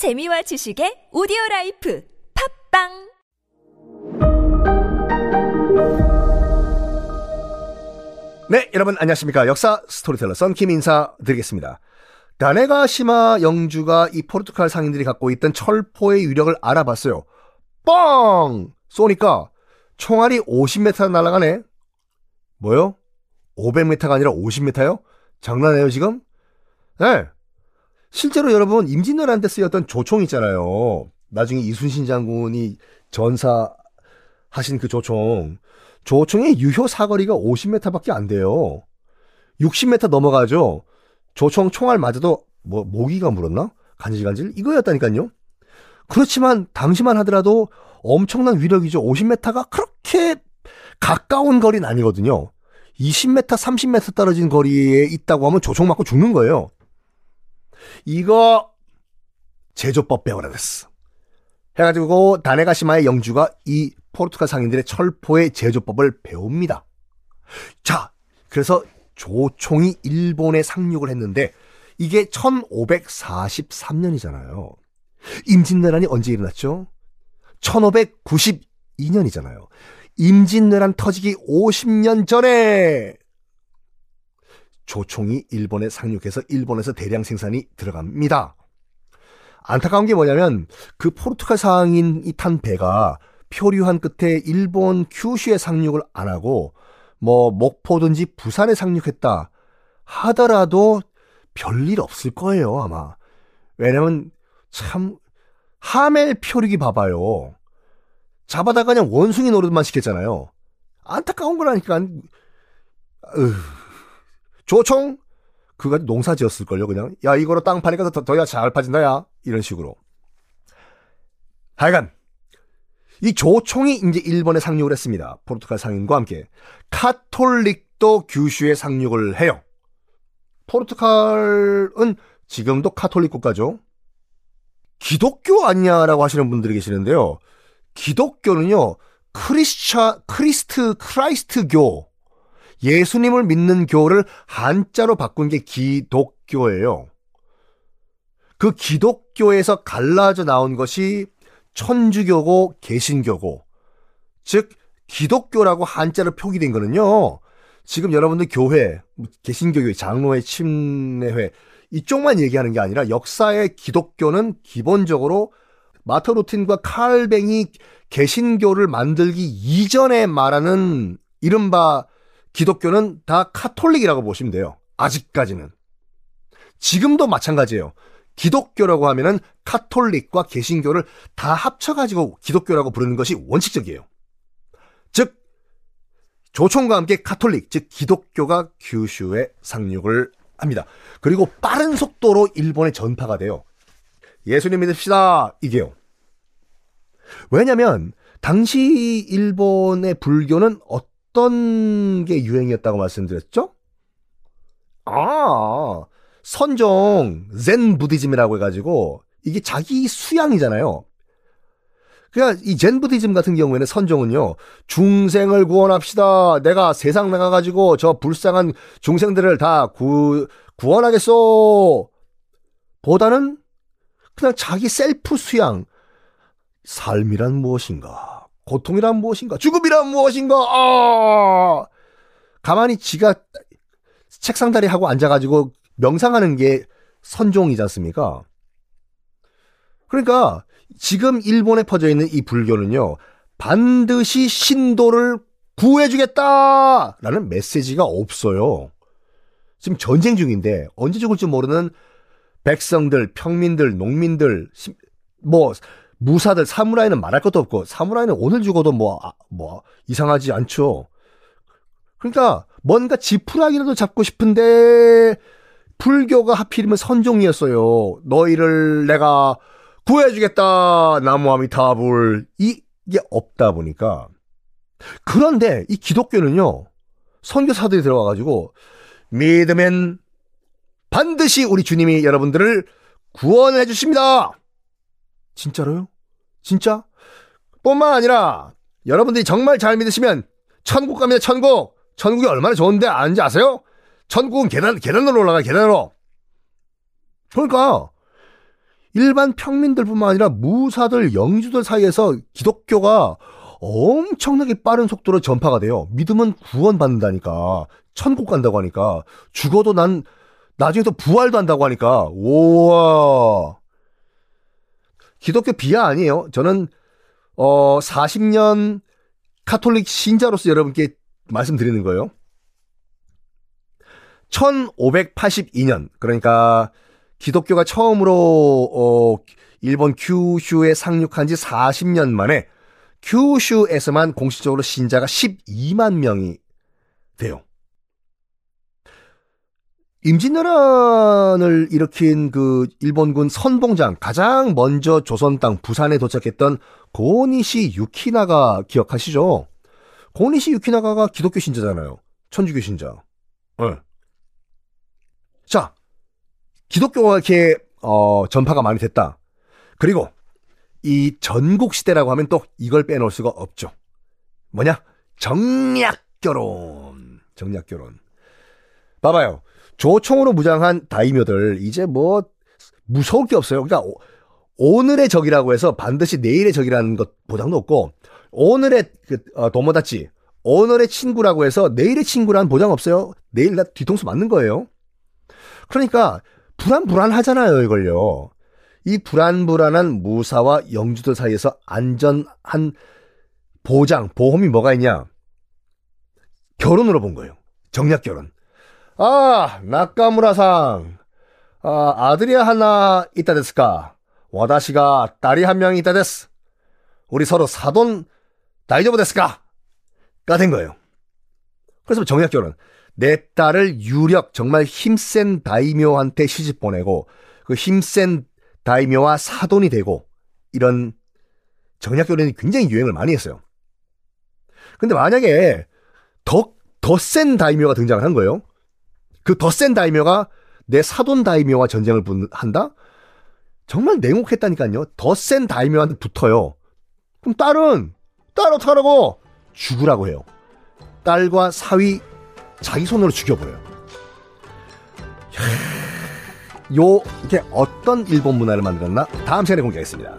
재미와 지식의 오디오 라이프 팟빵 네, 여러분 안녕하십니까. 역사 스토리텔러 썬킴 인사드리겠습니다. 다네가시마 영주가 이 포르투갈 상인들이 갖고 있던 철포의 위력을 알아봤어요. 뻥! 쏘니까 총알이 50m 날아가네. 뭐요? 500m가 아니라 50m요? 장난해요, 지금? 네. 실제로 여러분, 임진왜란 때 쓰였던 조총 있잖아요. 나중에 이순신 장군이 전사 하신 그 조총. 조총의 유효 사거리가 50m밖에 안 돼요. 60m 넘어가죠. 조총 총알 맞아도 뭐 모기가 물었나? 간질간질 이거였다니까요. 그렇지만 당시만 하더라도 엄청난 위력이죠. 50m가 그렇게 가까운 거리는 아니거든요. 20m, 30m 떨어진 거리에 있다고 하면 조총 맞고 죽는 거예요. 이거 제조법 배워라 됐어. 해가지고 다네가시마의 영주가 이 포르투갈 상인들의 철포의 제조법을 배웁니다. 자, 그래서 조총이 일본에 상륙을 했는데 이게 1543년이잖아요. 임진왜란이 언제 일어났죠? 1592년이잖아요. 임진왜란 터지기 50년 전에 조총이 일본에 상륙해서 일본에서 대량 생산이 들어갑니다. 안타까운 게 뭐냐면 그 포르투갈 상인이 탄 배가 표류한 끝에 일본 큐슈에 상륙을 안 하고 뭐 목포든지 부산에 상륙했다 하더라도 별일 없을 거예요 아마. 왜냐면 참 하멜 표류기 봐봐요. 잡아다가 그냥 원숭이 노릇만 시켰잖아요. 안타까운 거라니까. 으, 조총 그가 농사 지었을 걸요 그냥 야 이거로 땅 파니까 더, 더야 잘 파진다 야 이런 식으로 하여간 이 조총이 이제 일본에 상륙을 했습니다. 포르투갈 상인과 함께. 카톨릭도 규슈에 상륙을 해요. 포르투갈은 지금도 카톨릭 국가죠. 기독교 아니냐라고 하시는 분들이 계시는데요. 기독교는요, 크리스차, 크리스트, Christ교, 예수님을 믿는 교를 한자로 바꾼 게 기독교예요. 그 기독교에서 갈라져 나온 것이 천주교고 개신교고 즉 기독교라고 한자로 표기된 거는요. 지금 여러분들 교회, 개신교회, 장로회, 침례회 이쪽만 얘기하는 게 아니라 역사의 기독교는 기본적으로 마터 루틴과 칼뱅이 개신교를 만들기 이전에 말하는 이른바 기독교는 다 카톨릭이라고 보시면 돼요. 아직까지는. 지금도 마찬가지예요. 기독교라고 하면은 카톨릭과 개신교를 다 합쳐가지고 기독교라고 부르는 것이 원칙적이에요. 즉, 조총과 함께 카톨릭, 즉 기독교가 규슈에 상륙을 합니다. 그리고 빠른 속도로 일본에 전파가 돼요. 예수님 믿읍시다. 이게요. 왜냐면 당시 일본의 불교는 어떤 게 유행이었다고 말씀드렸죠? 아, 선종 젠 부디즘이라고 해가지고 이게 자기 수양이잖아요. 그러니까 이 젠 부디즘 같은 경우에는 선종은요 중생을 구원합시다. 내가 세상 나가가지고 저 불쌍한 중생들을 다 구, 구원하겠소. 보다는 그냥 자기 셀프 수양. 삶이란 무엇인가? 고통이란 무엇인가? 죽음이란 무엇인가? 아! 가만히 지가 책상 다리 하고 앉아가지고 명상하는 게 선종이지 않습니까? 그러니까 지금 일본에 퍼져 있는 이 불교는요, 반드시 신도를 구해주겠다라는 메시지가 없어요. 지금 전쟁 중인데 언제 죽을지 모르는 백성들, 평민들, 농민들, 뭐 무사들, 사무라이는 말할 것도 없고 사무라이는 오늘 죽어도 뭐, 아, 뭐 이상하지 않죠. 그러니까 뭔가 지푸라기라도 잡고 싶은데 불교가 하필이면 선종이었어요. 너희를 내가 구해주겠다. 나무아미타불. 이게 없다 보니까. 그런데 이 기독교는요. 선교사들이 들어와가지고 믿으면 반드시 우리 주님이 여러분들을 구원해 주십니다. 진짜로요? 진짜? 뿐만 아니라 여러분들이 정말 잘 믿으시면 천국 갑니다. 천국. 천국이 얼마나 좋은데 아는지 아세요? 천국은 계단, 계단으로 올라가, 계단으로. 그러니까, 일반 평민들뿐만 아니라 무사들, 영주들 사이에서 기독교가 엄청나게 빠른 속도로 전파가 돼요. 믿으면 구원받는다니까. 천국 간다고 하니까. 죽어도 난 나중에 또 부활도 한다고 하니까. 우와. 기독교 비하 아니에요. 저는 어 40년 카톨릭 신자로서 여러분께 말씀드리는 거예요. 1582년 그러니까 기독교가 처음으로 어 일본 큐슈에 상륙한 지 40년 만에 큐슈에서만 공식적으로 신자가 12만 명이 돼요. 임진왜란을 일으킨 그 일본군 선봉장 가장 먼저 조선 땅 부산에 도착했던 고니시 유키나가 기억하시죠? 고니시 유키나가가 기독교 신자잖아요. 천주교 신자. 네. 자, 기독교가 이렇게 어, 전파가 많이 됐다. 그리고 이 전국 시대라고 하면 또 이걸 빼놓을 수가 없죠. 뭐냐? 정략 결혼. 정략 결혼. 봐봐요. 조총으로 무장한 다이묘들 이제 뭐 무서울 게 없어요. 그러니까 오 늘의 적이라고 해서 반드시 내일의 적이라는 것 보장도 없고 오늘의 그 어, 도모다치 오늘의 친구라고 해서 내일의 친구라는 보장 없어요. 내일 나 뒤통수 맞는 거예요. 그러니까 불안불안하잖아요, 이걸요. 이 불안불안한 무사와 영주들 사이에서 안전한 보장, 보험이 뭐가 있냐? 결혼으로 본 거예요. 정략 결혼. 아, 나카무라상. 아, 아들이 하나 있다 됐을까? 와다시가 딸이 한명 있다 됐스. 우리 서로 사돈 다이저브 됐을까? 가된 거예요. 그래서 정략 결혼. 내 딸을 유력 정말 힘센 다이묘한테 시집 보내고 그 힘센 다이묘와 사돈이 되고 이런 결혼이 굉장히 유행을 많이 했어요. 근데 만약에 더 더 센 다이묘가 등장을 한 거예요. 그 더 센 다이묘가 내 사돈 다이묘와 전쟁을 한다? 정말 냉혹했다니까요. 더 센 다이묘한테 붙어요. 그럼 딸은 딸 어떡하라고? 죽으라고 해요. 딸과 사위 자기 손으로 죽여버려요. 요, 이게 어떤 일본 문화를 만들었나? 다음 시간에 공개하겠습니다.